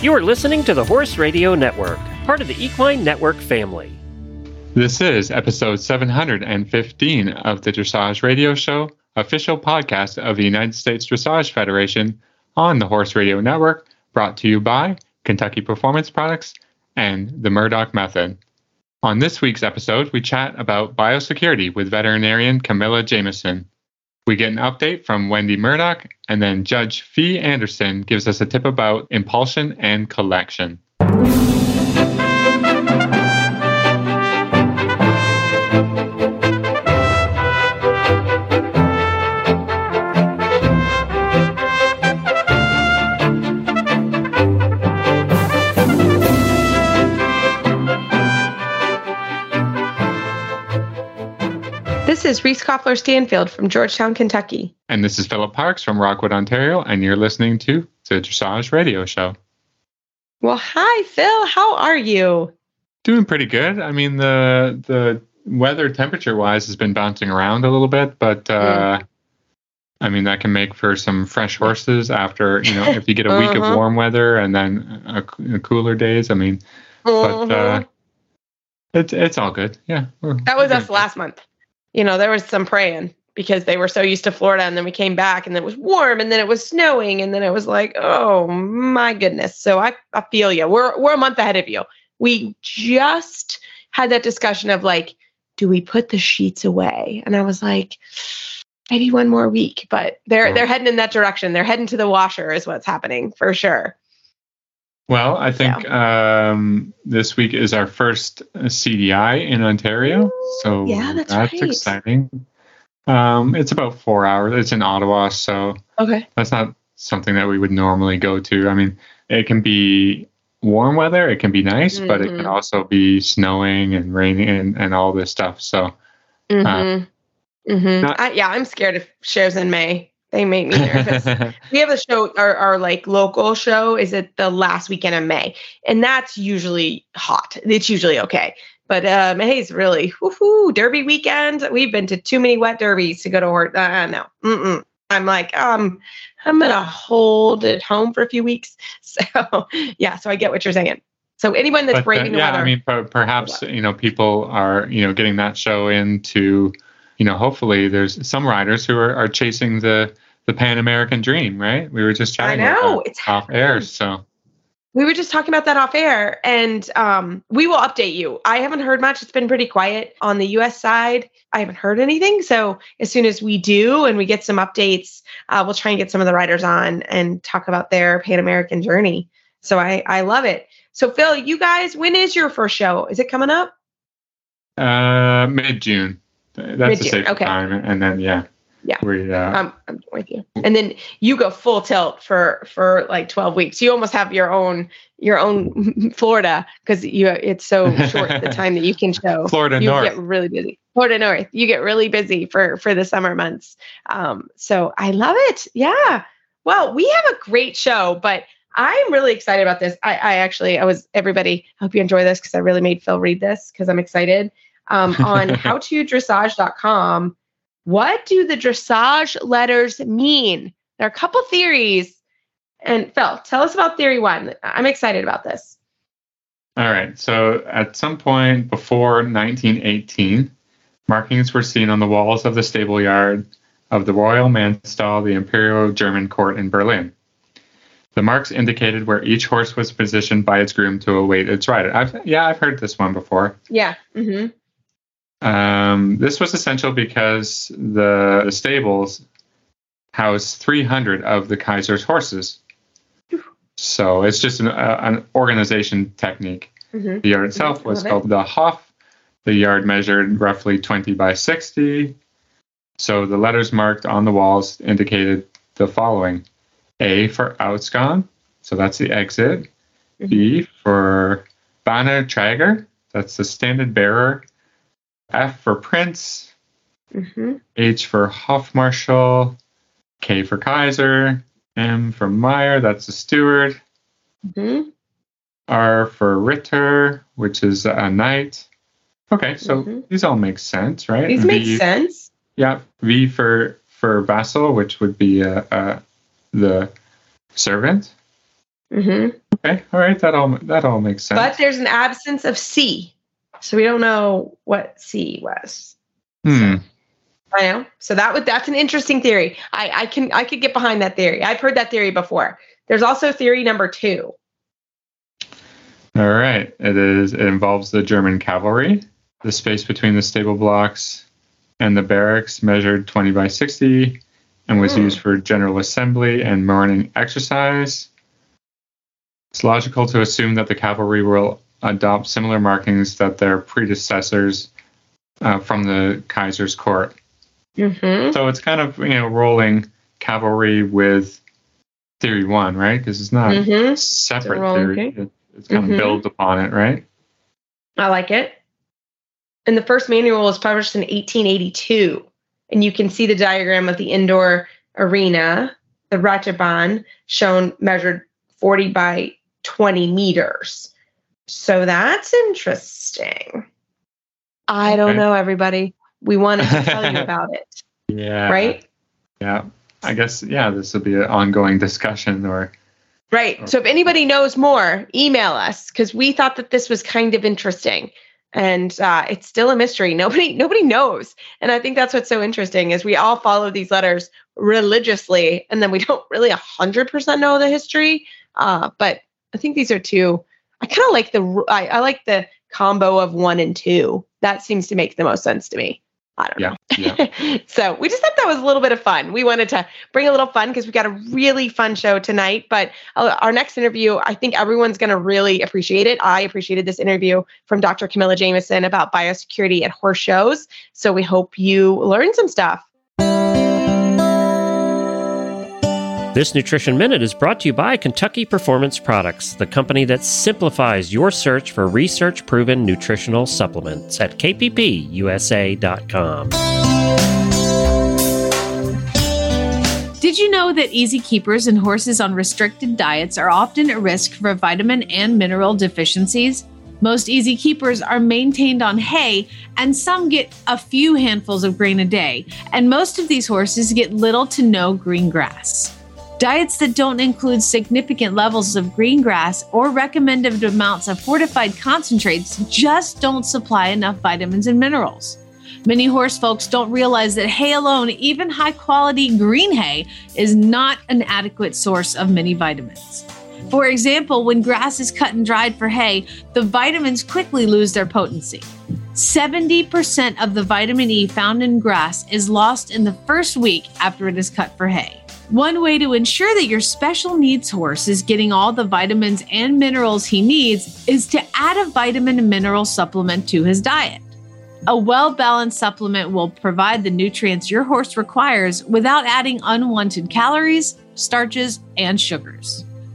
You are listening to the Horse Radio Network, part of the Equine Network family. This is episode 715 of the Dressage Radio Show, official podcast of the United States Dressage Federation on the Horse Radio Network, brought to you by Kentucky Performance Products and the Murdoch Method. On this week's episode, we chat about biosecurity with veterinarian Camilla Jamieson. We get an update from Wendy Murdoch, and then Judge Fie Anderson gives us a tip about impulsion and collection. Is Reese Koffler Stanfield from Georgetown, Kentucky. And this is Philip Parkes from Rockwood, Ontario, and you're listening to the Dressage Radio Show. Well, hi, Phil. How are you? Doing pretty good. I mean, the the weather temperature wise has been bouncing around a little bit, but uh, I mean that can make for some fresh horses after you know if you get a week Uh-huh. of warm weather and then a, a cooler days. I mean, but uh, Mhm. it's it's all good. Yeah, that was us last month. You know, there was some praying because they were so used to Florida, and then we came back, and then it was warm, and then it was snowing, and then it was like, oh my goodness. So I, I feel you. We're we're a month ahead of you. We just had that discussion of like, do we put the sheets away? And I was like, maybe one more week, but they're they're heading in that direction. They're heading to the washer, is what's happening for sure. Well, I think um, this week is our first CDI in Ontario, so yeah, that's right. exciting. Um, it's about four hours. It's in Ottawa, so Okay. that's not something that we would normally go to. I mean, it can be warm weather, it can be nice, but it can Mhm. also be snowing and raining and, and all this stuff. So, Mm-hmm. mm-hmm. not- I, yeah, I'm scared of shows in May. They make me nervous. we have a show, our, our like local show is at the last weekend of May, and that's usually hot. It's usually okay. But uh, May's really woohoo derby weekend. We've been to too many wet derbies to go to work. Uh, no, Mm-mm. I'm like, um, I'm gonna hold it home for a few weeks. So yeah, so I get what you're saying. So anyone that's But, uh, braving the yeah, weather, I mean, per- perhaps you know people are you know getting that show into you know hopefully there's some riders who are, are chasing the the Pan American dream, right? We were just I chatting about know it's off air, so We were just talking about that off air, and um, we will update you. I haven't heard much. It's been pretty quiet on the US side. I haven't heard anything. So, as soon as we do and we get some updates, uh, we'll try and get some of the riders on and talk about their Pan American journey. So, I, I love it. So, Phil, you guys, when is your first show? Is it coming up? uh, mid June. That's a Mid-June, safe okay. time, and then yeah, Yeah. we uh, I'm, I'm with you. And then you go full tilt for for like 12 weeks. You almost have your own your own Florida because you it's so short the time that you can show. Florida you North. get really busy. Florida North, you get really busy for for the summer months. Um, so I love it. Yeah. Well, we have a great show, but I'm really excited about this. I, I actually, I was everybody. I hope you enjoy this because I really made Phil read this because I'm excited. Um, on howtodressage.com, what do the dressage letters mean? There are a couple theories. And Phil, tell us about theory one. I'm excited about this. All right. So at some point before 1918, markings were seen on the walls of the stable yard of the Royal Marstall, the Imperial German court in Berlin. The marks indicated where each horse was positioned by its groom to await its rider. I've, yeah, I've heard this one before. Yeah. hmm Um, this was essential because the, the stables housed 300 of the Kaiser's horses. So it's just an, uh, an organization technique. hmm The yard itself was Love it. called the Hof. The yard measured roughly 20 by 60. So the letters marked on the walls indicated the following A for Ausgang, so that's the exit. B for Banner Trager, that's the standard bearer. F for Prince. hmm H for Hofmarschall. K for Kaiser. M for Meyer, that's the steward. hmm R for Ritter, which is a knight. Okay, so Mhm. these all make sense, right? These make sense. Yeah, V for for vassal, which would be uh, uh, the servant. Mm-hmm. Okay, all right, that all that all makes sense. But there's an absence of C. So we don't know what C was. hmm. I know. So that would that's an interesting theory. I, I can I could get behind that theory. I've heard that theory before. There's also theory number two. All right, it is. It involves the German cavalry. The space between the stable blocks and the barracks measured 20 by 60 and was Hmm. used for general assembly and morning exercise. It's logical to assume that the cavalry will adopt similar markings that their predecessors uh, from the Kaiser's court. Mm-hmm. So it's kind of you know rolling cavalry with theory one, right? Because it's not Mm-hmm. separate rolling theory. It, it's kind Mhm. of builds upon it, right? I like it. And the first manual was published in 1882. And you can see the diagram of the indoor arena, the Ratchabahn, shown measured 40 by 20 meters. So that's interesting. I don't Okay. know, everybody. We wanted to tell you about it, Yeah. right? Yeah. I guess yeah, this will be an ongoing discussion or Right. So if anybody knows more, email us because we thought that this was kind of interesting, and uh, it's still a mystery. Nobody, nobody knows, and I think that's what's so interesting is we all follow these letters religiously, and then we don't really a hundred percent know the history. Uh, but I think these are two. I kind of like the I like the combo of one and two. That seems to make the most sense to me. I don't Yeah, know. so we just thought that was a little bit of fun. We wanted to bring a little fun because we got a really fun show tonight. But uh, our next interview, I think everyone's going to really appreciate it. I appreciated this interview from Dr. Camilla Jamieson about biosecurity at horse shows. So we hope you learn some stuff. This Nutrition Minute is brought to you by Kentucky Performance Products, the company that simplifies your search for research proven nutritional supplements at kppusa.com. Did you know that easy keepers and horses on restricted diets are often at risk for vitamin and mineral deficiencies? Most easy keepers are maintained on hay, and some get a few handfuls of grain a day, and most of these horses get little to no green grass. Diets that don't include significant levels of green grass or recommended amounts of fortified concentrates just don't supply enough vitamins and minerals. Many horse folks don't realize that hay alone, even high quality green hay, is not an adequate source of many vitamins. For example, when grass is cut and dried for hay, the vitamins quickly lose their potency. 70% of the vitamin E found in grass is lost in the first week after it is cut for hay. One way to ensure that your special needs horse is getting all the vitamins and minerals he needs is to add a vitamin and mineral supplement to his diet. A well balanced supplement will provide the nutrients your horse requires without adding unwanted calories, starches, and sugars.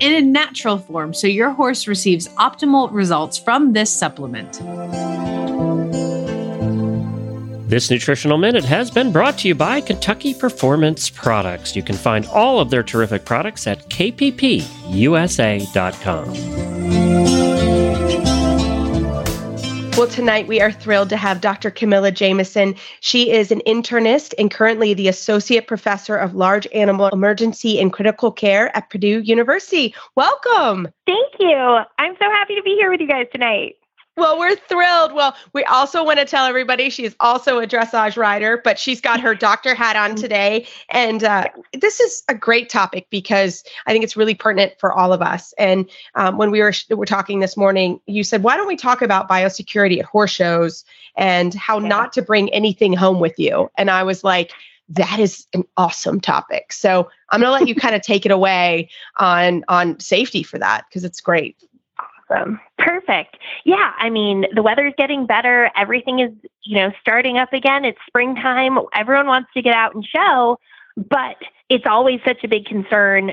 in a natural form so your horse receives optimal results from this supplement. This Nutritional Minute has been brought to you by Kentucky Performance Products. You can find all of their terrific products at kppusa.com. Well, tonight we are thrilled to have Dr. Camilla Jamieson. She is an internist and currently the Associate Professor of Large Animal Emergency and Critical Care at Purdue University. Welcome. Thank you. I'm so happy to be here with you guys tonight. Well, we're thrilled. Well, we also want to tell everybody she's also a dressage rider, but she's got her doctor hat on today. And uh, this is a great topic because I think it's really pertinent for all of us. And um, when we were were talking this morning, you said, "Why don't we talk about biosecurity at horse shows and how Yeah. not to bring anything home with you?" And I was like. That is an awesome topic. So I'm going to let you kind of take it away on on safety for that because it's great. Awesome. Perfect. Yeah, I mean, the weather's getting better. Everything is, you know, starting up again. It's springtime. Everyone wants to get out and show, but it's always such a big concern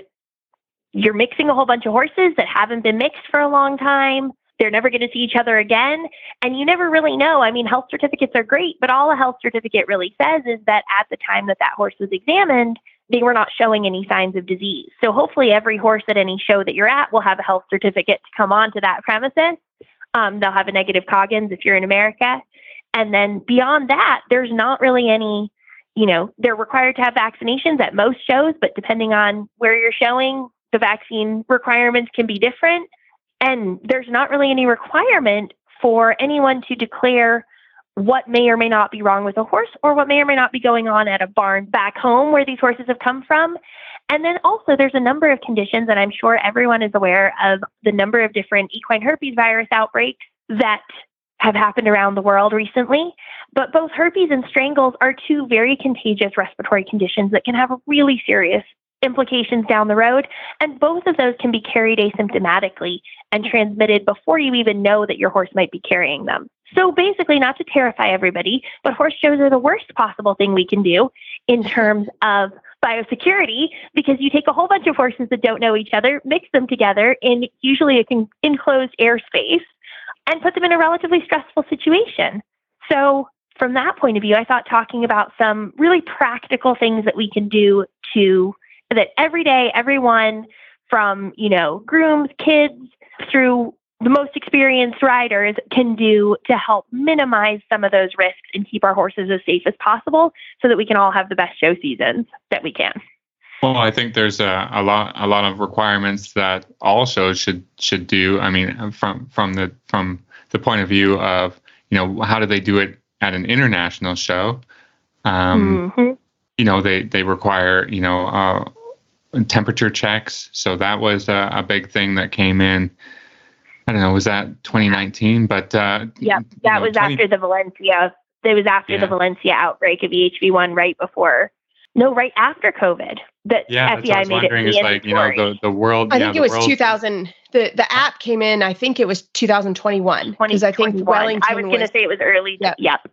you're mixing a whole bunch of horses that haven't been mixed for a long time. They're never going to see each other again. And you never really know. I mean, health certificates are great, but all a health certificate really says is that at the time that that horse was examined, they were not showing any signs of disease. So hopefully, every horse at any show that you're at will have a health certificate to come on to that premises. Um, they'll have a negative Coggins if you're in America. And then beyond that, there's not really any, you know, they're required to have vaccinations at most shows, but depending on where you're showing, the vaccine requirements can be different. And there's not really any requirement for anyone to declare what may or may not be wrong with a horse or what may or may not be going on at a barn back home where these horses have come from. And then also, there's a number of conditions, and I'm sure everyone is aware of the number of different equine herpes virus outbreaks that have happened around the world recently. But both herpes and strangles are two very contagious respiratory conditions that can have really serious implications down the road. And both of those can be carried asymptomatically and transmitted before you even know that your horse might be carrying them. So basically, not to terrify everybody, but horse shows are the worst possible thing we can do in terms of biosecurity because you take a whole bunch of horses that don't know each other, mix them together in usually an enclosed airspace, and put them in a relatively stressful situation. So, from that point of view, I thought talking about some really practical things that we can do to that every day, everyone from, you know, grooms, kids, through the most experienced riders can do to help minimize some of those risks and keep our horses as safe as possible so that we can all have the best show seasons that we can. Well, I think there's a, a lot a lot of requirements that all shows should should do. I mean, from from the from the point of view of you know how do they do it at an international show? Um, mm-hmm. You know, they they require you know uh, temperature checks. So that was a, a, big thing that came in. I don't know, was that 2019? But uh, yeah, that know, was 20... after the Valencia. It was after yeah. the Valencia outbreak of EHV1, right before. No, right after COVID. That yeah, FEI made it. Is like you know the the world. I think it was world... 2000. The the app came in. I think it was 2021 because I think Wellington. I was, was going to say it was early. Yep. yep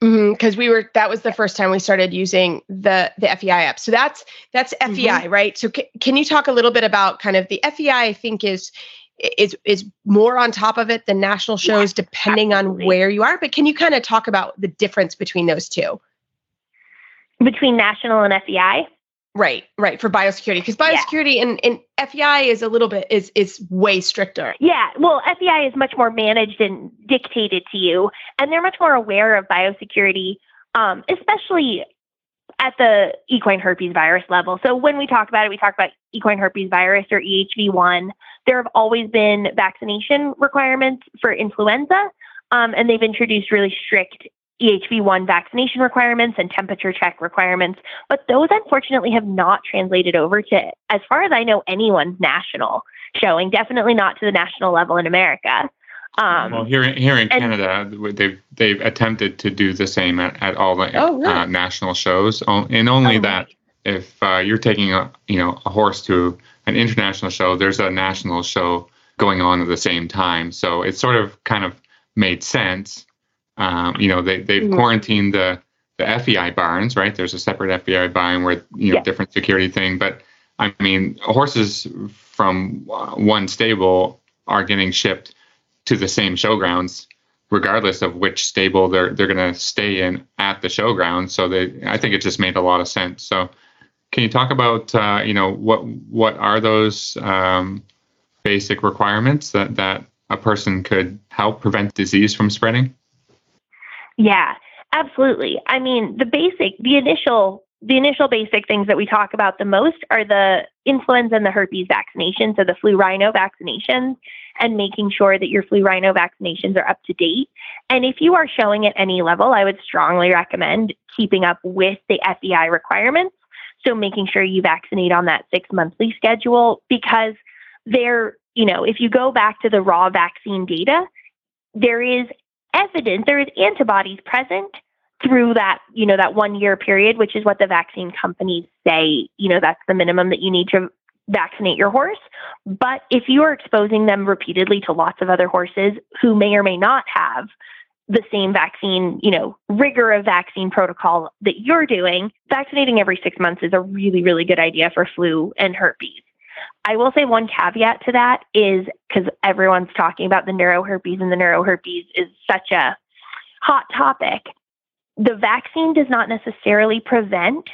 because mm-hmm, we were that was the first time we started using the the FEI app. So that's that's FEI, mm-hmm. right? So c- can you talk a little bit about kind of the FEI? I think is is is more on top of it than national shows, yeah, depending absolutely. on where you are. But can you kind of talk about the difference between those two? Between national and FEI? Right, right for biosecurity because biosecurity yeah. and, and FEI is a little bit is is way stricter. Yeah, well, FEI is much more managed and dictated to you, and they're much more aware of biosecurity, um, especially at the equine herpes virus level. So when we talk about it, we talk about equine herpes virus or EHV1. There have always been vaccination requirements for influenza, um, and they've introduced really strict EHV1 vaccination requirements and temperature check requirements, but those unfortunately have not translated over to, as far as I know, anyone's national showing, definitely not to the national level in America. Um, well, here, here in and, Canada, they've they've attempted to do the same at, at all the oh, really? uh, national shows, and only oh, that if uh, you're taking a you know a horse to an international show, there's a national show going on at the same time. So it sort of kind of made sense um, you know, they, they've mm-hmm. quarantined the, the FEI barns, right? There's a separate FEI barn where, you know, yeah. different security thing. But I mean, horses from one stable are getting shipped to the same showgrounds, regardless of which stable they're they're going to stay in at the showground. So they, I think it just made a lot of sense. So, can you talk about, uh, you know, what what are those um, basic requirements that that a person could help prevent disease from spreading? Yeah, absolutely. I mean, the basic, the initial, the initial basic things that we talk about the most are the influenza and the herpes vaccinations, so the flu rhino vaccinations, and making sure that your flu rhino vaccinations are up to date. And if you are showing at any level, I would strongly recommend keeping up with the FEI requirements. So making sure you vaccinate on that six monthly schedule because there, you know, if you go back to the raw vaccine data, there is evidence, there is antibodies present through that, you know, that one year period, which is what the vaccine companies say, you know, that's the minimum that you need to vaccinate your horse. But if you are exposing them repeatedly to lots of other horses who may or may not have the same vaccine, you know, rigor of vaccine protocol that you're doing, vaccinating every six months is a really, really good idea for flu and herpes. I will say one caveat to that is because everyone's talking about the neuroherpes and the neuroherpes is such a hot topic. The vaccine does not necessarily prevent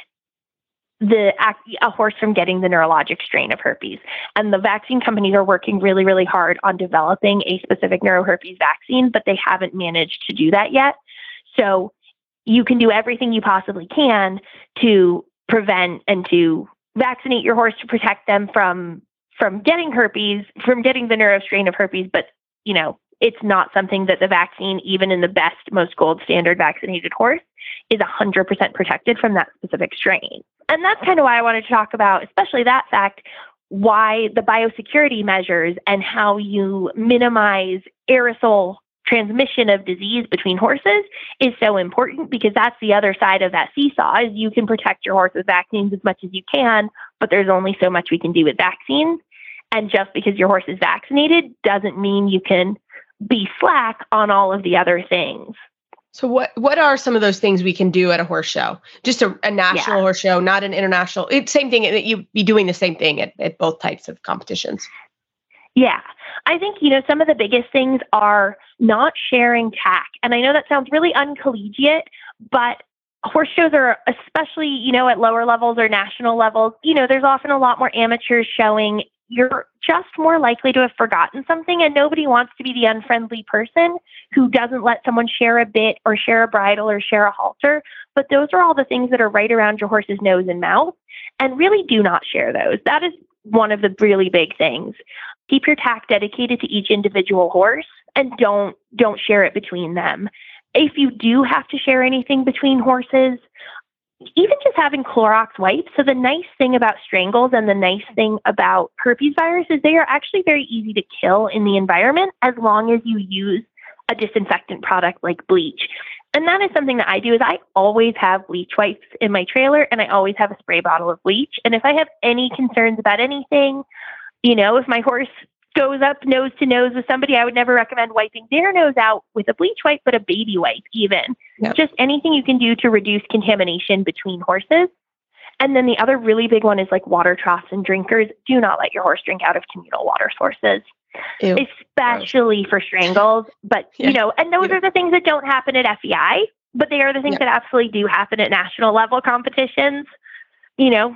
the a horse from getting the neurologic strain of herpes. And the vaccine companies are working really, really hard on developing a specific neuroherpes vaccine, but they haven't managed to do that yet. So you can do everything you possibly can to prevent and to vaccinate your horse to protect them from from getting herpes, from getting the neuro strain of herpes, but you know, it's not something that the vaccine, even in the best, most gold standard vaccinated horse, is 100% protected from that specific strain. And that's kind of why I wanted to talk about, especially that fact, why the biosecurity measures and how you minimize aerosol transmission of disease between horses is so important because that's the other side of that seesaw is you can protect your horse with vaccines as much as you can but there's only so much we can do with vaccines. And just because your horse is vaccinated doesn't mean you can be slack on all of the other things so what what are some of those things we can do at a horse show? Just a, a national yeah. horse show, not an international. It's same thing. That You be doing the same thing at, at both types of competitions. Yeah. I think, you know, some of the biggest things are not sharing tack. And I know that sounds really uncollegiate, but horse shows are especially, you know, at lower levels or national levels, you know, there's often a lot more amateurs showing you're just more likely to have forgotten something and nobody wants to be the unfriendly person who doesn't let someone share a bit or share a bridle or share a halter. But those are all the things that are right around your horse's nose and mouth and really do not share those. That is one of the really big things. Keep your tack dedicated to each individual horse and don't don't share it between them. If you do have to share anything between horses, even just having Clorox wipes. So the nice thing about strangles and the nice thing about herpes virus is they are actually very easy to kill in the environment as long as you use a disinfectant product like bleach. And that is something that I do is I always have bleach wipes in my trailer and I always have a spray bottle of bleach. And if I have any concerns about anything, you know, if my horse goes up nose to nose with somebody, I would never recommend wiping their nose out with a bleach wipe, but a baby wipe, even. Yep. Just anything you can do to reduce contamination between horses. And then the other really big one is like water troughs and drinkers. Do not let your horse drink out of communal water sources, Ew. especially for strangles. But, yeah. you know, and those are the things that don't happen at FEI, but they are the things yeah. that absolutely do happen at national level competitions you know,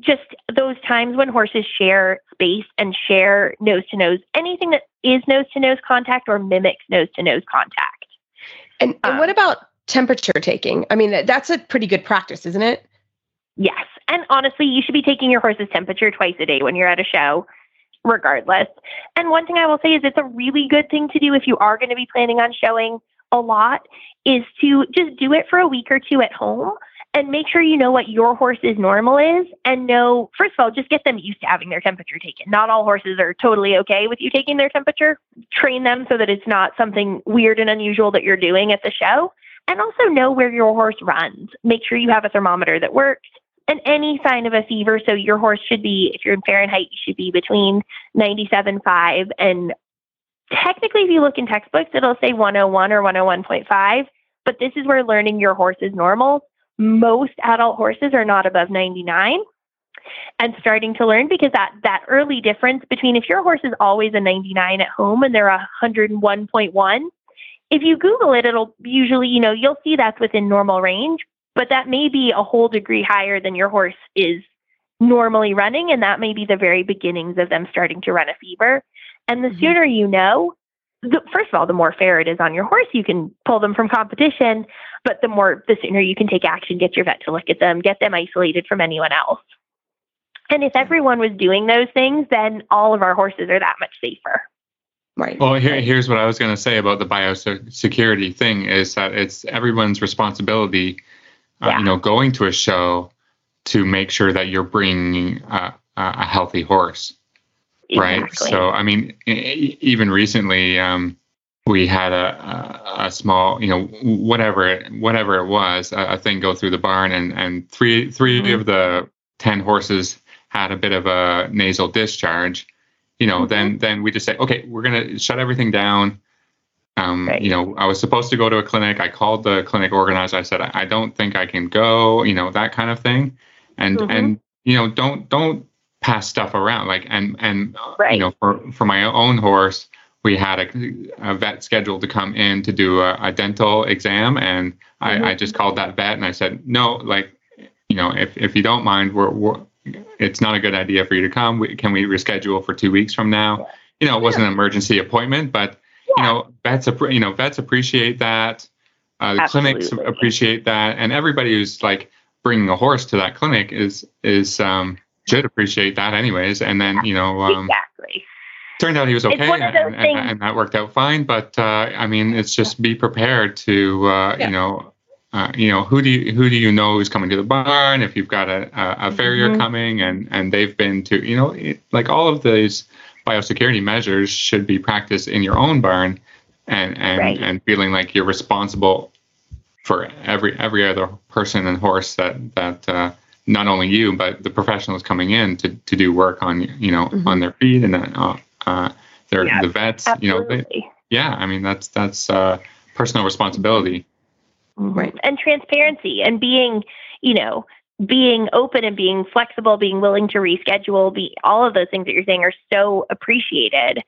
just those times when horses share space and share nose to nose, anything that is nose to nose contact or mimics nose to nose contact. And, and um, what about temperature taking? I mean, that's a pretty good practice, isn't it? Yes. And honestly, you should be taking your horse's temperature twice a day when you're at a show, regardless. And one thing I will say is it's a really good thing to do if you are going to be planning on showing a lot is to just do it for a week or two at home and make sure you know what your horse's normal is and know, first of all, just get them used to having their temperature taken. Not all horses are totally okay with you taking their temperature. Train them so that it's not something weird and unusual that you're doing at the show. And also know where your horse runs. Make sure you have a thermometer that works and any sign of a fever. So your horse should be, if you're in Fahrenheit, you should be between 97.5 and technically, if you look in textbooks, it'll say 101 or 101.5. But this is where learning your horse is normal most adult horses are not above 99 and starting to learn because that that early difference between if your horse is always a 99 at home and they're a 101.1 if you google it it'll usually you know you'll see that's within normal range but that may be a whole degree higher than your horse is normally running and that may be the very beginnings of them starting to run a fever and the mm-hmm. sooner you know the, first of all, the more fair it is on your horse, you can pull them from competition, but the more, the sooner you can take action, get your vet to look at them, get them isolated from anyone else. And if everyone was doing those things, then all of our horses are that much safer. Right. Well, here, here's what I was going to say about the biosecurity thing is that it's everyone's responsibility, uh, you know, going to a show to make sure that you're bringing uh, a healthy horse. Exactly. Right. So, I mean, even recently, um, we had a, a, a, small, you know, whatever whatever it was, a, a, thing go through the barn, and and three three mm-hmm. of the ten horses had a bit of a nasal discharge. You know, mm-hmm. then then we just say, okay, we're gonna shut everything down. Um, right. You know, I was supposed to go to a clinic. I called the clinic organizer. I said, I don't think I can go. You know, that kind of thing, and mm-hmm. and you know, don't don't pass stuff around. Like and and Right. you know for for my own horse, we had a, a vet scheduled to come in to do a, a dental exam, and I, I just called that vet and I said no, like you know if if you don't mind, we're, we're it's not a good idea for you to come. We, can we reschedule for two weeks from now? You know, it wasn't an emergency appointment, but you know, vets, you know, vets appreciate that. Uh, the clinics appreciate that, and everybody who's like bringing a horse to that clinic is is um, should appreciate that, anyways. And then you know, um, exactly. turned out he was okay, and, and, and that worked out fine. But uh, I mean, it's just be prepared to uh, Yeah. you know. Uh, you know who do you who do you know who's coming to the barn if you've got a, a, a farrier Mhm. coming and and they've been to you know it, like all of these biosecurity measures should be practiced in your own barn and and Right. and feeling like you're responsible for every every other person and horse that that uh, not only you but the professionals coming in to, to do work on you know Mhm. on their feet and uh, uh, their Yeah, the vets you know they, yeah I mean that's that's uh, personal responsibility Right. And transparency and being, you know, being open and being flexible, being willing to reschedule, be all of those things that you're saying are so appreciated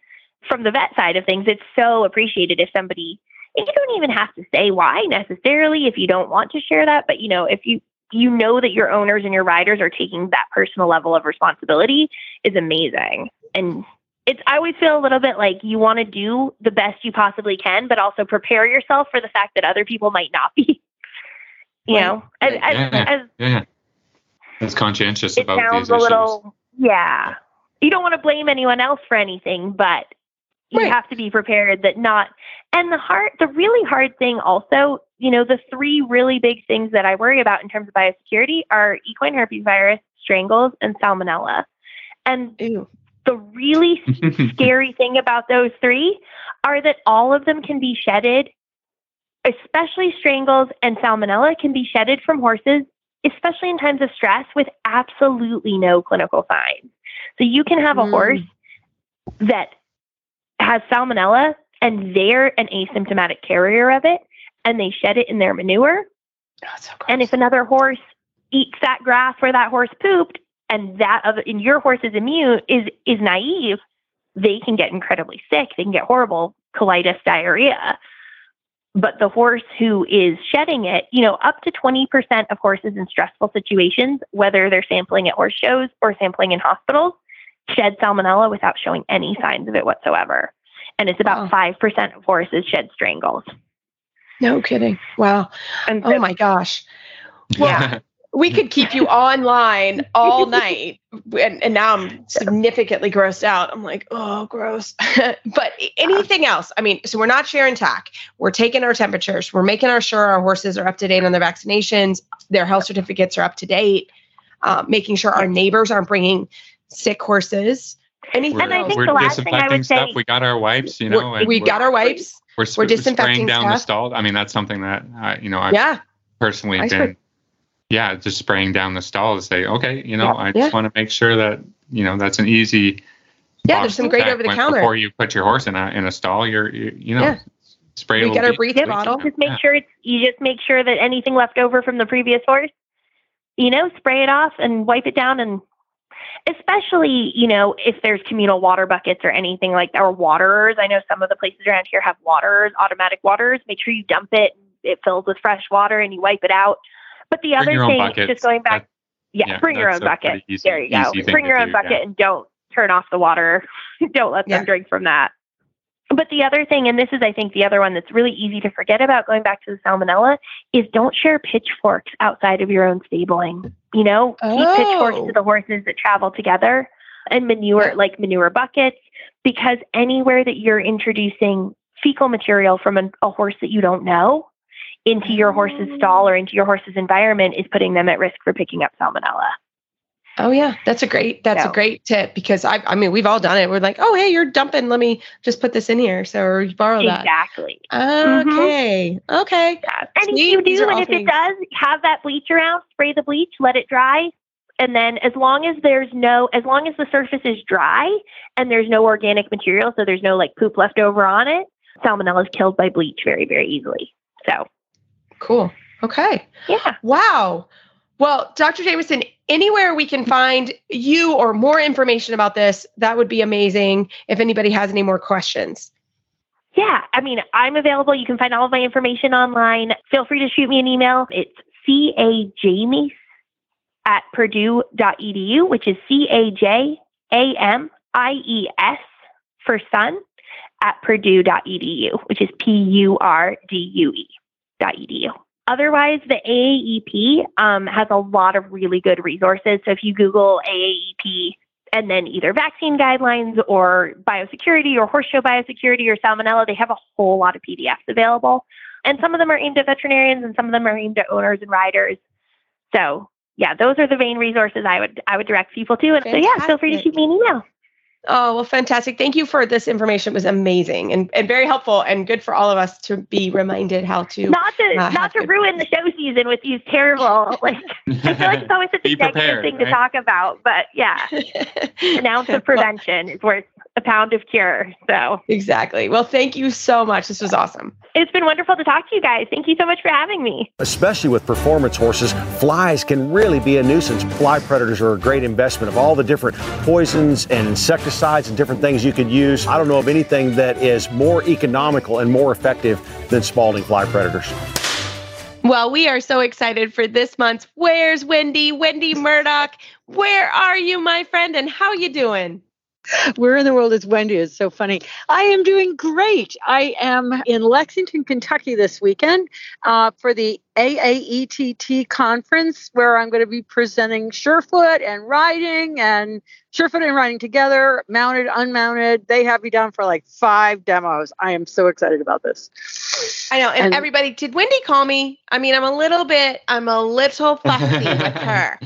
from the vet side of things. It's so appreciated if somebody and you don't even have to say why necessarily if you don't want to share that, but you know, if you you know that your owners and your riders are taking that personal level of responsibility is amazing. And it's I always feel a little bit like you want to do the best you possibly can, but also prepare yourself for the fact that other people might not be. You Right. know, as, Right. as, Yeah. as yeah that's conscientious it about sounds these a issues little, yeah. You don't want to blame anyone else for anything, but you Right. have to be prepared that not. And the hard, the really hard thing also, you know, the three really big things that I worry about in terms of biosecurity are equine herpes virus, strangles, and salmonella. And Ew. The really scary thing about those three are that all of them can be shedded, especially strangles and salmonella can be shedded from horses, especially in times of stress with absolutely no clinical signs. So you can have a Mm. horse that has salmonella and they're an asymptomatic carrier of it and they shed it in their manure. Oh, it's so And if another horse eats that grass where that horse pooped, and that other and your horse is immune is is naive, they can get incredibly sick. They can get horrible colitis, diarrhea. But the horse who is shedding it, you know, up to 20% of horses in stressful situations, whether they're sampling at horse shows or sampling in hospitals, shed salmonella without showing any signs of it whatsoever. And it's about Wow. 5% of horses shed strangles. no kidding. Wow. And Oh my gosh. Well, we could keep you online all night and, and now i'm significantly grossed out i'm like oh gross but anything else i mean so we're not sharing tack we're taking our temperatures we're making our sure our horses are up to date on their vaccinations their health certificates are up to date uh, making sure our neighbors aren't bringing sick horses anything And I else? think we're the last thing I disinfecting would stuff. say- We got our wipes, you know. and we got our wipes We're, we're sp- disinfecting spraying down the stuff. stall. I mean, that's something that uh, you know I've yeah personally I been. Spray- Yeah, just spraying down the stall to say, okay, you know, Yeah. I Yeah. just want to make sure that you know that's an easy. Yeah, there's some to great over the counter. before you put your horse in a in a stall. You're you, you know Yeah. spray. a We little get our bleach- breathe bleach bottle. just make Yeah. sure it's you just make sure that anything left over from the previous horse you know spray it off and wipe it down and especially you know if there's communal water buckets or anything like that or waterers i know some of the places around here have waterers automatic waterers make sure you dump it it fills with fresh water and you wipe it out but the Bring other thing buckets. just going back That- yeah, yeah, bring your own bucket easy- there you go bring your own do, bucket yeah. and don't turn off the water don't let them Yeah. drink from that but the other thing, and this is, I think, the other one that's really easy to forget about going back to the salmonella, is don't share pitchforks outside of your own stabling. You know, keep pitchforks Oh. to the horses that travel together and manure, Yeah. like manure buckets, because anywhere that you're introducing fecal material from a, a horse that you don't know into your horse's stall or into your horse's environment is putting them at risk for picking up salmonella. Oh yeah, that's a great that's So- a great tip because I I mean we've all done it. We're like, oh hey, you're dumping. Let me just put this in here. So or you borrow that. Exactly. Mm-hmm. Okay. Okay. Yeah. And Sweet. if you do, and if things- it does, have that bleach around, spray the bleach, let it dry. And then as long as there's no, as long as the surface is dry and there's no organic material, so there's no like poop left over on it, salmonella is killed by bleach very, very easily. So Cool. Okay. yeah. Wow. Well, Dr. Jamieson, anywhere we can find you or more information about this, that would be amazing if anybody has any more questions. Yeah, I mean, I'm available. You can find all of my information online. Feel free to shoot me an email. It's cajamies at purdue.edu, which is C A J A M I E S for sun at purdue.edu, which is P U R D U E edu. Otherwise, the AAEP um, has a lot of really good resources. So if you Google AAEP and then either vaccine guidelines or biosecurity or horse show biosecurity or salmonella, they have a whole lot of PDFs available. And some of them are aimed at veterinarians and some of them are aimed at owners and riders. So yeah, those are the main resources I would I would direct people to. And Fantastic. so yeah, feel free to shoot me an email. Oh, well, fantastic. Thank you for this information. It was amazing and, and very helpful and good for all of us to be reminded how to not to uh, not to ruin the show season with these terrible like I feel like it's always such a negative thing right? to talk about. But yeah. an ounce of prevention is worth a pound of cure. So exactly. Well, thank you so much. This was awesome. It's been wonderful to talk to you guys. Thank you so much for having me. Especially with performance horses, flies can really be a nuisance. Fly predators are a great investment of all the different poisons and insecticides and different things you could use. I don't know of anything that is more economical and more effective than Spalding fly predators. Well, we are so excited for this month's Where's Wendy? Wendy Murdoch. Where are you, my friend? And how you doing? Where in the world is Wendy? It's so funny. I am doing great. I am in Lexington, Kentucky this weekend uh, for the AAETT conference where I'm going to be presenting Surefoot and riding and Surefoot and riding together, mounted, unmounted. They have me down for like five demos. I am so excited about this. I know. And, and everybody, did Wendy call me? I mean, I'm a little bit, I'm a little fussy with her.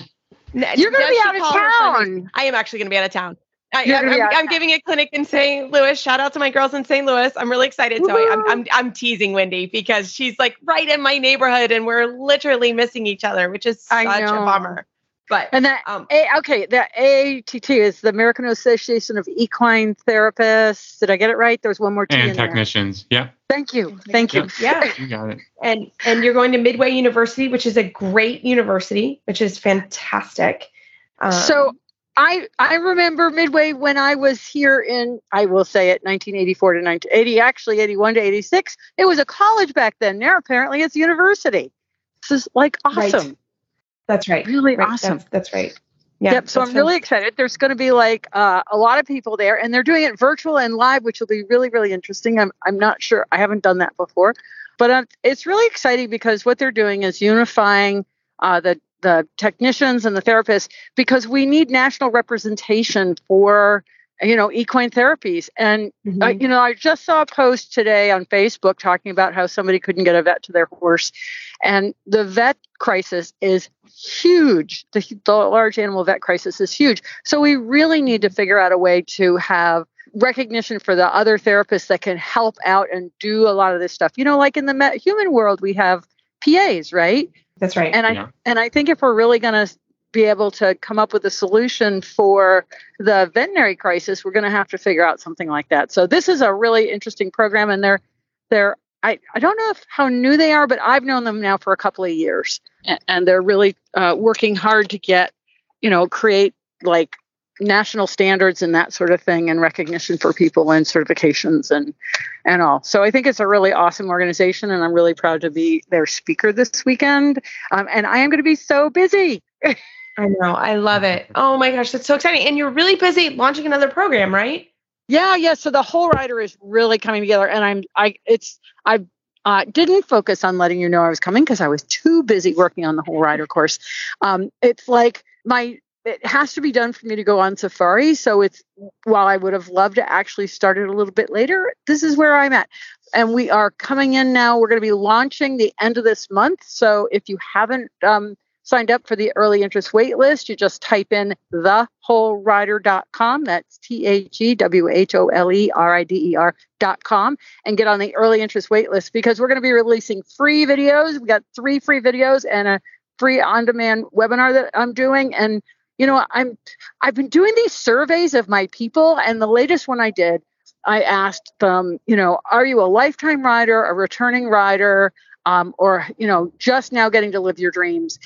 You're going to be out of town. I am actually going to be out of town. I, am giving a clinic in St. Louis. Shout out to my girls in St. Louis. I'm really excited. So I, am I'm, I'm teasing Wendy because she's like right in my neighborhood and we're literally missing each other, which is such a bummer. But and that um, a, okay, the AATT is the American Association of Equine Therapists. Did I get it right? There's one more T and technicians. There. Yeah. Thank you. Thank you. Yeah. you got it. And and you're going to Midway University, which is a great university, which is fantastic. Um, so I I remember Midway when I was here in I will say it 1984 to 1980 actually 81 to 86 it was a college back then now apparently it's university this is like awesome right. that's right really right. awesome that's, that's right yeah, yep. So I'm really excited. There's going to be like uh, a lot of people there, and they're doing it virtual and live, which will be really, really interesting. I'm I'm not sure. I haven't done that before, but um, it's really exciting because what they're doing is unifying uh, the the technicians and the therapists because we need national representation for you know equine therapies. And mm-hmm. uh, you know i just saw a post today on facebook talking about how somebody couldn't get a vet to their horse. And the vet crisis is huge. The, the large animal vet crisis is huge. So we really need to figure out a way to have recognition for the other therapists that can help out and do a lot of this stuff. You know like in the human world we have pas right that's right. And I yeah. and I think if we're really going to be able to come up with a solution for the veterinary crisis, we're going to have to figure out something like that. So this is a really interesting program, and they're they're I, I don't know if how new they are, but I've known them now for a couple of years, and, and they're really uh, working hard to get you know create like national standards and that sort of thing and recognition for people and certifications and and all. So i think it's a really awesome organization and i'm really proud to be their speaker this weekend. Um, and i am going to be so busy. I know i love it. Oh my gosh that's so exciting. And you're really busy launching another program right? Yeah yeah so the whole rider is really coming together and i'm i it's i uh, didn't focus on letting you know I was coming because I was too busy working on the whole rider course. Um, it's like my it has to be done for me to go on safari. So it's while I would have loved to actually start it a little bit later, this is where I'm at. And we are coming in now. We're going to be launching the end of this month. So if you haven't um, signed up for the early interest wait list, you just type in thewholerider.com. That's T H E W H O L E R I D E R.com and get on the early interest wait list because we're going to be releasing free videos. We got three free videos and a free on demand webinar that I'm doing. And you know, I'm I've been doing these surveys of my people, and the latest one I did, I asked them, you know, are you a lifetime rider, a returning rider, um, or you know, just now getting to live your dreams?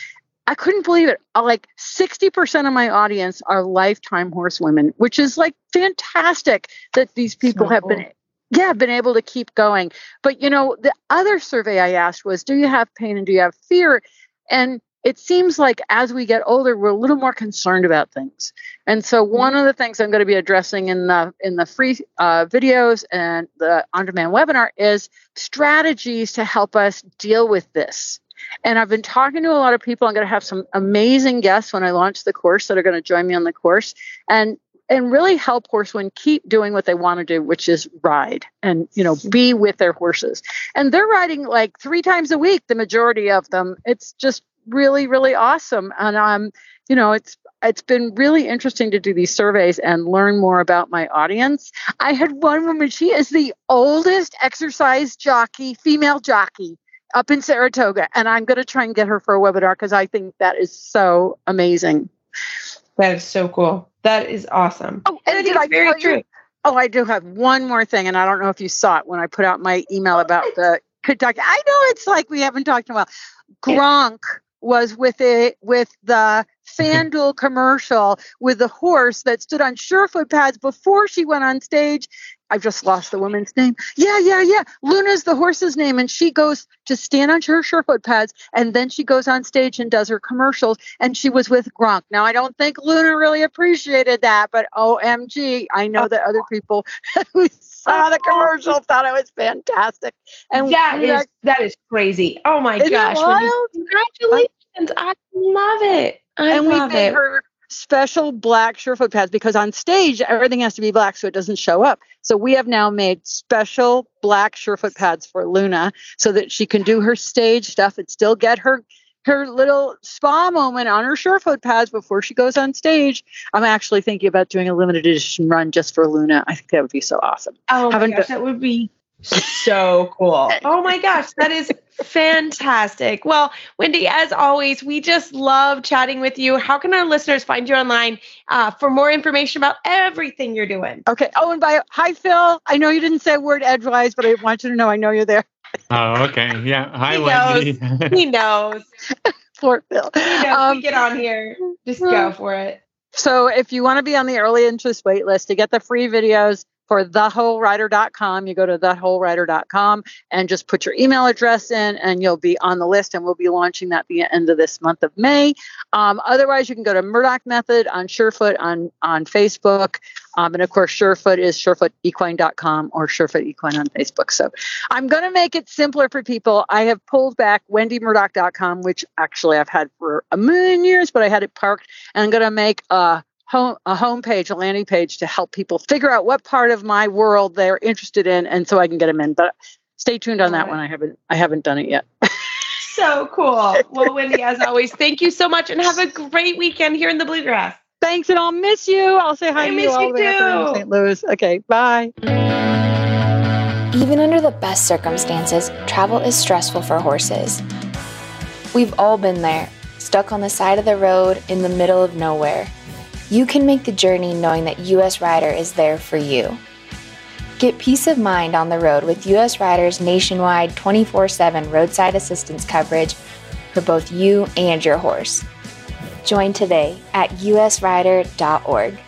I couldn't believe it. Uh, like 60% of my audience are lifetime horsewomen, which is like fantastic that these people so have cool. been yeah, been able to keep going. But you know, the other survey I asked was, do you have pain and do you have fear? And it seems like as we get older, we're a little more concerned about things. And so one of the things I'm going to be addressing in the in the free uh, videos and the on-demand webinar is strategies to help us deal with this. And I've been talking to a lot of people. I'm going to have some amazing guests when I launch the course that are going to join me on the course. And and really help horsemen keep doing what they want to do, which is ride and you know be with their horses. And they're riding like three times a week. The majority of them. It's just really really awesome. And um, you know, it's it's been really interesting to do these surveys and learn more about my audience. I had one woman. She is the oldest exercise jockey, female jockey up in Saratoga, and I'm going to try and get her for a webinar because I think that is so amazing. That is so cool. That is awesome. Oh, and, and it's very true. You, oh, I do have one more thing, and I don't know if you saw it when I put out my email about the Kentucky. I know it's like we haven't talked in a while. Gronk was with it with the FanDuel commercial with the horse that stood on surefoot pads before she went on stage I've just lost the woman's name. Yeah, yeah, yeah. Luna's the horse's name, and she goes to stand on her surefoot pads, and then she goes on stage and does her commercials. And she was with Gronk. Now, I don't think Luna really appreciated that, but OMG, I know that other people who saw the commercial thought it was fantastic. And that is that is crazy. Oh my gosh! Congratulations! I love it. I and love we made it. her special black surefoot pads because on stage everything has to be black so it doesn't show up. So we have now made special black surefoot pads for Luna so that she can do her stage stuff and still get her her little spa moment on her surefoot pads before she goes on stage. I'm actually thinking about doing a limited edition run just for Luna. I think that would be so awesome. Oh my gosh, that would be so cool. Oh my gosh, that is fantastic. Well, Wendy, as always, we just love chatting with you. How can our listeners find you online uh, for more information about everything you're doing? Okay. Oh, and by hi, Phil. I know you didn't say a word edgewise, but I want you to know I know you're there. Oh, okay. Yeah. Hi, he Wendy. Knows. he knows. Poor Phil. He knows. Um, get on here. Just go for it. So, if you want to be on the early interest wait list to get the free videos, for thewholerider.com. You go to thewholerider.com and just put your email address in, and you'll be on the list. And we'll be launching that the end of this month of May. Um, otherwise, you can go to Murdoch Method on Surefoot on on Facebook, um, and of course, Surefoot is surefootequine.com or Surefoot Equine on Facebook. So I'm going to make it simpler for people. I have pulled back wendymurdoch.com, which actually I've had for a million years, but I had it parked, and I'm going to make a home a homepage, a landing page to help people figure out what part of my world they're interested in, and so I can get them in. But stay tuned on that one. I haven't I haven't done it yet. so cool. Well, Wendy, as always, thank you so much, and have a great weekend here in the Bluegrass. Thanks, and I'll miss you. I'll say hi I to you all the way up St. Louis. Okay, bye. Even under the best circumstances, travel is stressful for horses. We've all been there, stuck on the side of the road in the middle of nowhere you can make the journey knowing that US Rider is there for you. Get peace of mind on the road with US Rider's nationwide 24 7 roadside assistance coverage for both you and your horse. Join today at usrider.org.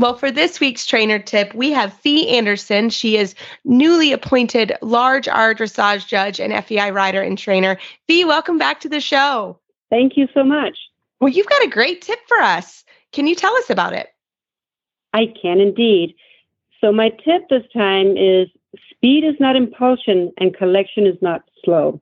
Well, for this week's trainer tip, we have Fie Anderson. She is newly appointed large R dressage judge and FEI rider and trainer. Fie, welcome back to the show. Thank you so much. Well, you've got a great tip for us. Can you tell us about it? I can indeed. So, my tip this time is speed is not impulsion and collection is not slow.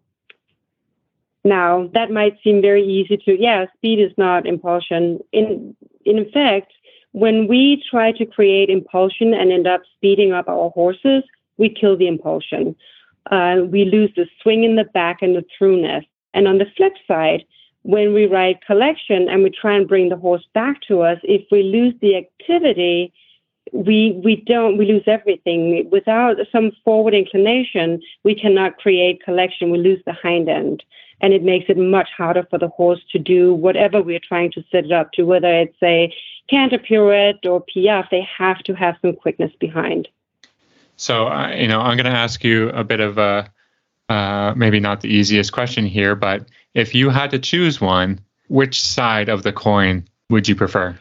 Now, that might seem very easy to, yeah, speed is not impulsion. In, in fact, when we try to create impulsion and end up speeding up our horses, we kill the impulsion. Uh, we lose the swing in the back and the throughness. And on the flip side, when we ride collection and we try and bring the horse back to us, if we lose the activity, we we don't we lose everything. Without some forward inclination, we cannot create collection. We lose the hind end. and it makes it much harder for the horse to do whatever we're trying to set it up to, whether it's a canter pirouette or piaffe, they have to have some quickness behind. So, uh, you know, I'm going to ask you a bit of a uh, maybe not the easiest question here, but if you had to choose one, which side of the coin would you prefer?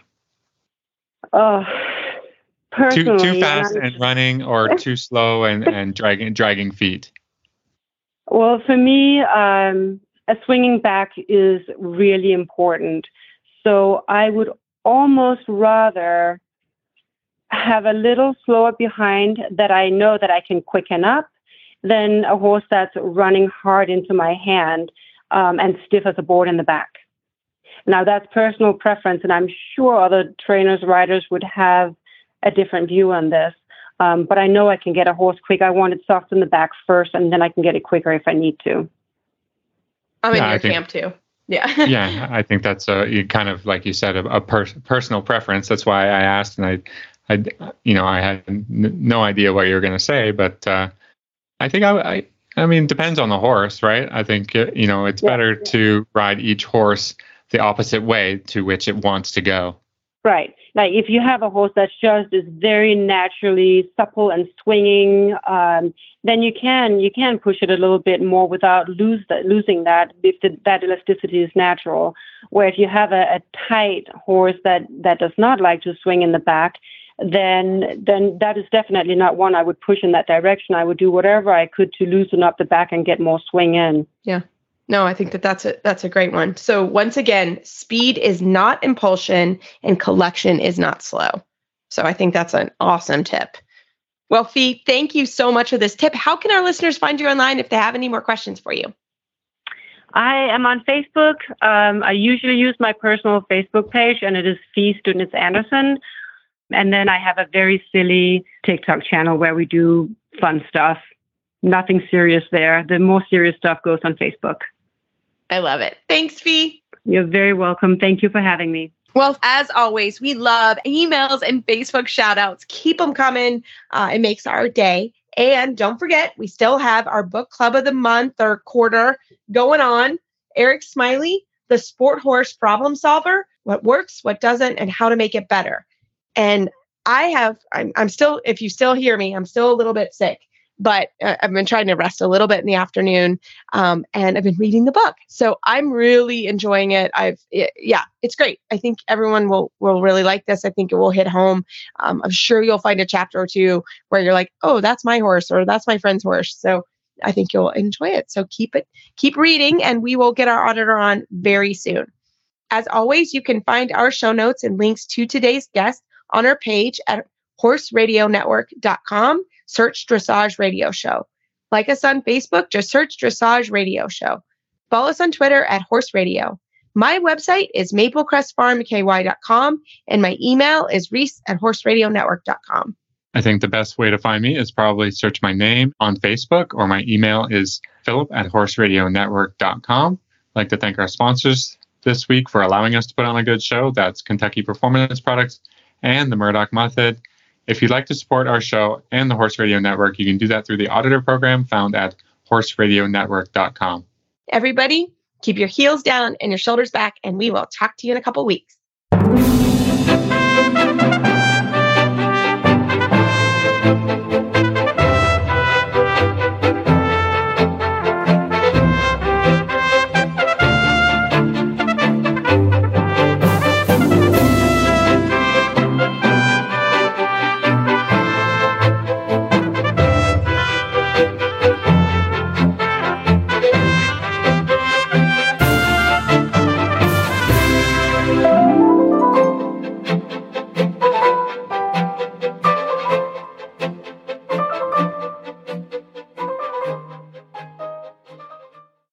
Uh, too, too fast and running, or too slow and, and dragging dragging feet. Well, for me, um, a swinging back is really important. So I would almost rather have a little slower behind that I know that I can quicken up than a horse that's running hard into my hand um, and stiff as a board in the back. Now, that's personal preference, and I'm sure other trainers, riders would have a different view on this. Um, but I know I can get a horse quick. I want it soft in the back first, and then I can get it quicker if I need to. I'm in yeah, your think, camp too. Yeah. yeah, I think that's a kind of like you said a, a per- personal preference. That's why I asked, and I, I, you know, I had n- no idea what you were going to say, but uh, I think I, I, I mean, depends on the horse, right? I think uh, you know it's yeah, better yeah. to ride each horse the opposite way to which it wants to go. Right. Like if you have a horse that's just is very naturally supple and swinging, um, then you can you can push it a little bit more without lose that, losing that if the, that elasticity is natural. Where if you have a, a tight horse that that does not like to swing in the back, then then that is definitely not one I would push in that direction. I would do whatever I could to loosen up the back and get more swing in. Yeah. No, I think that that's a that's a great one. So once again, speed is not impulsion and collection is not slow. So I think that's an awesome tip. Well, Fie, thank you so much for this tip. How can our listeners find you online if they have any more questions for you? I am on Facebook. Um, I usually use my personal Facebook page, and it is Fie Studnitz Anderson. And then I have a very silly TikTok channel where we do fun stuff. Nothing serious there. The more serious stuff goes on Facebook. I love it. Thanks, Fie. You're very welcome. Thank you for having me. Well, as always, we love emails and Facebook shout outs. Keep them coming. Uh, it makes our day. And don't forget, we still have our book club of the month or quarter going on. Eric Smiley, the sport horse problem solver, what works, what doesn't, and how to make it better. And I have, I'm, I'm still, if you still hear me, I'm still a little bit sick but uh, I've been trying to rest a little bit in the afternoon, um, and I've been reading the book. So I'm really enjoying it. I've it, yeah, it's great. I think everyone will will really like this. I think it will hit home. Um, I'm sure you'll find a chapter or two where you're like, oh, that's my horse or that's my friend's horse. So I think you'll enjoy it. So keep it, keep reading, and we will get our auditor on very soon. As always, you can find our show notes and links to today's guest on our page at horseradionetwork.com search Dressage Radio Show. Like us on Facebook, just search Dressage Radio Show. Follow us on Twitter at Horse Radio. My website is maplecrestfarmky.com and my email is reese at horseradionetwork.com. I think the best way to find me is probably search my name on Facebook or my email is philip at horseradionetwork.com. I'd like to thank our sponsors this week for allowing us to put on a good show. That's Kentucky Performance Products and the Murdoch Method. If you'd like to support our show and the Horse Radio Network, you can do that through the auditor program found at horseradionetwork.com. Everybody, keep your heels down and your shoulders back, and we will talk to you in a couple weeks.